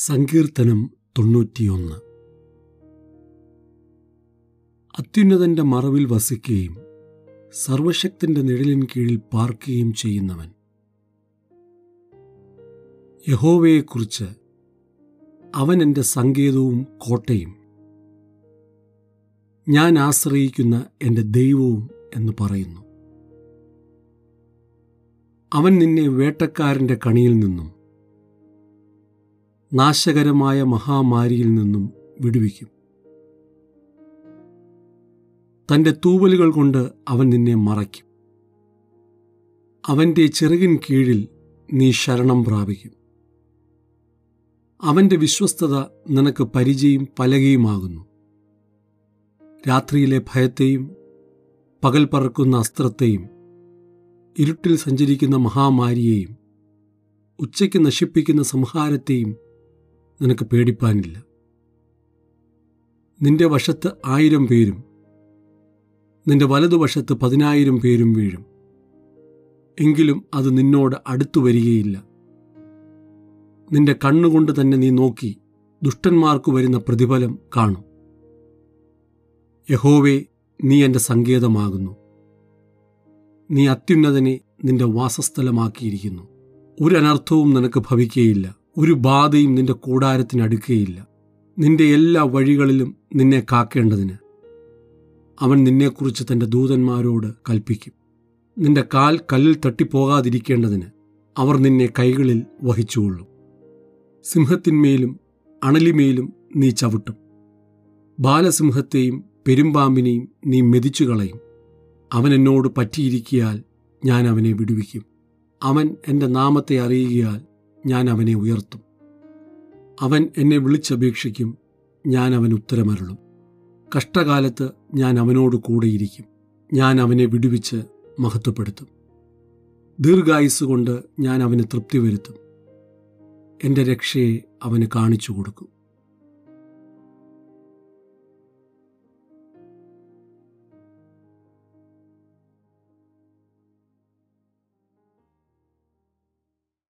സങ്കീർത്തനം തൊണ്ണൂറ്റിയൊന്ന്. അത്യുന്നതന്റെ മറവിൽ വസിക്കുകയും സർവശക്തന്റെ നിഴലിൻ കീഴിൽ പാർക്കുകയും ചെയ്യുന്നവൻ. യഹോവയെക്കുറിച്ച് അവൻ എന്റെ സങ്കേതവും കോട്ടയും. ഞാൻ ആശ്രയിക്കുന്ന എന്റെ ദൈവവും എന്ന് പറയുന്നു. അവൻ നിന്നെ വേട്ടക്കാരന്റെ കണിയിൽ നിന്നും നാശകരമായ മഹാമാരിയിൽ നിന്നും വിടുവിക്കും. തന്റെ തൂവലുകൾ കൊണ്ട് അവൻ നിന്നെ മറയ്ക്കും. അവന്റെ ചെറുകിൻ കീഴിൽ നീ ശരണം പ്രാപിക്കും. അവന്റെ വിശ്വസ്തത നിനക്ക് പരിചയം പലകയുമാകുന്നു. രാത്രിയിലെ ഭയത്തെയും പകൽ പറക്കുന്ന അസ്ത്രത്തെയും ഇരുട്ടിൽ സഞ്ചരിക്കുന്ന മഹാമാരിയെയും ഉച്ചയ്ക്ക് നശിപ്പിക്കുന്ന സംഹാരത്തെയും നിനക്ക് പേടിപ്പാനില്ല. നിന്റെ വശത്ത് ആയിരം പേരും നിന്റെ വലതുവശത്ത് പതിനായിരം പേരും വീഴും. എങ്കിലും അത് നിന്നോട് അടുത്തു വരികയില്ല. നിന്റെ കണ്ണുകൊണ്ട് തന്നെ നീ നോക്കി ദുഷ്ടന്മാർക്ക് വരുന്ന പ്രതിഫലം കാണും. യഹോവേ നീ എന്റെ സങ്കേതമാകുന്നു. നീ അത്യുന്നതനെ നിന്റെ വാസസ്ഥലമാക്കിയിരിക്കുന്നു. ഒരു അനർത്ഥവും നിനക്ക് ഭവിക്കുകയില്ല ഒരു ബാധയും നിന്റെ കൂടാരത്തിനടുക്കുകയില്ല നിന്റെ എല്ലാ വഴികളിലും നിന്നെ കാക്കേണ്ടതിന് അവൻ നിന്നെക്കുറിച്ച് തന്റെ ദൂതന്മാരോട് കൽപ്പിക്കും. നിന്റെ കാൽ കല്ലിൽ തട്ടിപ്പോകാതിരിക്കേണ്ടതിന് അവർ നിന്നെ കൈകളിൽ വഹിച്ചുകൊള്ളും. സിംഹത്തിന്മേലും അണലിമേലും നീ ചവിട്ടും. ബാലസിംഹത്തെയും പെരുമ്പാമ്പിനെയും നീ മെതിച്ചു കളയും അവൻ എന്നോട് പറ്റിയിരിക്കിയാൽ ഞാൻ അവനെ വിടുവിക്കും. അവൻ എന്റെ നാമത്തെ അറിയുകയാൽ ഞാൻ അവനെ ഉയർത്തും. അവൻ എന്നെ വിളിച്ചപേക്ഷിക്കും ഞാൻ അവൻ ഉത്തരമരുളും. കഷ്ടകാലത്ത് ഞാൻ അവനോട് കൂടെയിരിക്കും ഞാൻ അവനെ വിടുവിച്ച് മഹത്വപ്പെടുത്തും. ദീർഘായുസ് കൊണ്ട് ഞാൻ അവന് തൃപ്തി വരുത്തും. എന്റെ രക്ഷയെ അവന് കാണിച്ചു കൊടുക്കും